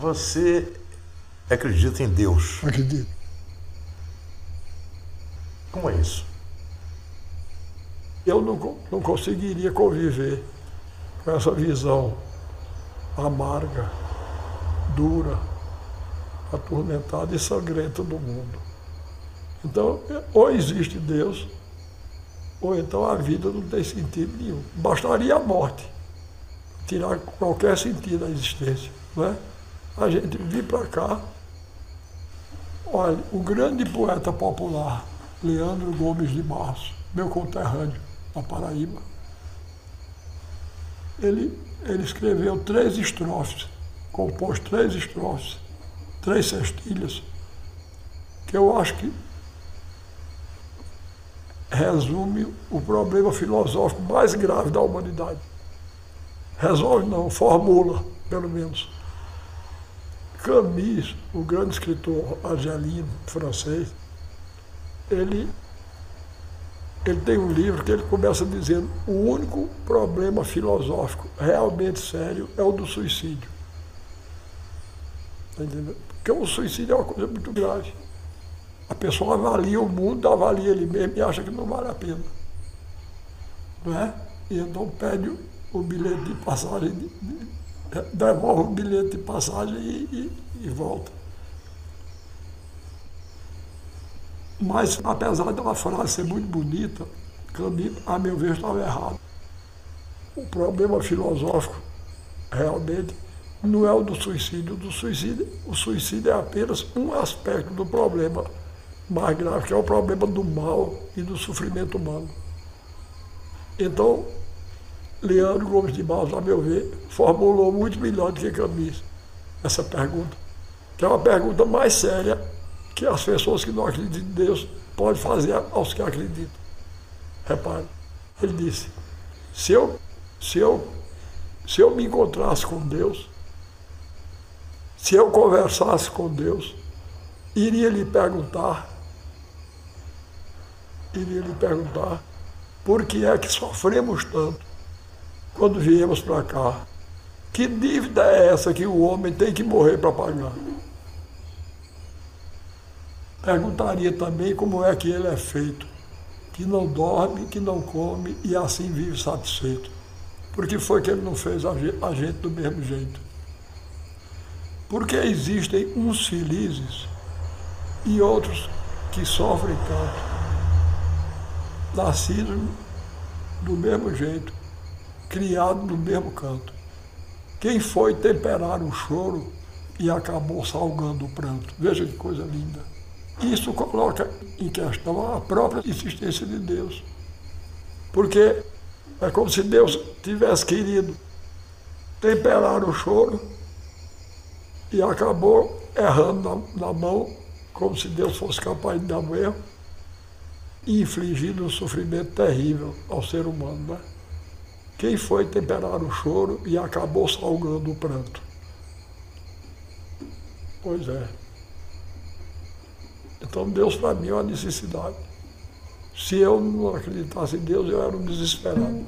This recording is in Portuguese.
Você acredita em Deus? Acredito. Como é isso? Eu não, não conseguiria conviver com essa visão amarga, dura, atormentada e sangrenta do mundo. Então, ou existe Deus, ou então a vida não tem sentido nenhum. Bastaria a morte tirar qualquer sentido da existência. Não é? A gente vir para cá. Olha, o grande poeta popular, Leandro Gomes de Barros, meu conterrâneo na Paraíba, ele, ele escreveu três estrofes, compôs três estrofes, três cestilhas, que eu acho que resume o problema filosófico mais grave da humanidade. Resolve não, formula, pelo menos. Camus, o grande escritor argelino, francês, ele, ele tem um livro que ele começa dizendo o único problema filosófico realmente sério é o do suicídio. Tá entendendo? Porque o suicídio é uma coisa muito grave. A pessoa avalia o mundo, avalia ele mesmo e acha que não vale a pena. Não é? E então pede o bilhete de passagem, de, de, devolve o bilhete de passagem e, e, e volta. Mas, apesar de uma frase ser muito bonita, Camus, a meu ver, estava errado. O problema filosófico, realmente, não é o do suicídio. Do suicídio, o suicídio é apenas um aspecto do problema mais grave, que é o problema do mal e do sofrimento humano. Então, Leandro Gomes de Barros, a meu ver, formulou muito melhor do que Camus essa pergunta, que é uma pergunta mais séria que as pessoas que não acreditam em Deus podem fazer aos que acreditam. Repare, ele disse, se eu, se eu, se eu me encontrasse com Deus, se eu conversasse com Deus, iria lhe perguntar iria lhe perguntar por que é que sofremos tanto quando viemos para cá. Que dívida é essa que o homem tem que morrer para pagar? Perguntaria também como é que ele é feito, que não dorme, que não come e assim vive satisfeito. Porque foi que ele não fez a gente do mesmo jeito. Porque existem uns felizes e outros que sofrem tanto nascido do mesmo jeito, criado no mesmo canto. Quem foi temperar o choro e acabou salgando o pranto? Veja que coisa linda. Isso coloca em questão a própria existência de Deus. Porque é como se Deus tivesse querido temperar o choro e acabou errando na, na mão, como se Deus fosse capaz de dar um erro e infligindo um sofrimento terrível ao ser humano. Né? Quem foi temperar o choro e acabou salgando o pranto? Pois é. Então Deus para mim é uma necessidade. Se eu não acreditasse em Deus, eu era um desesperado.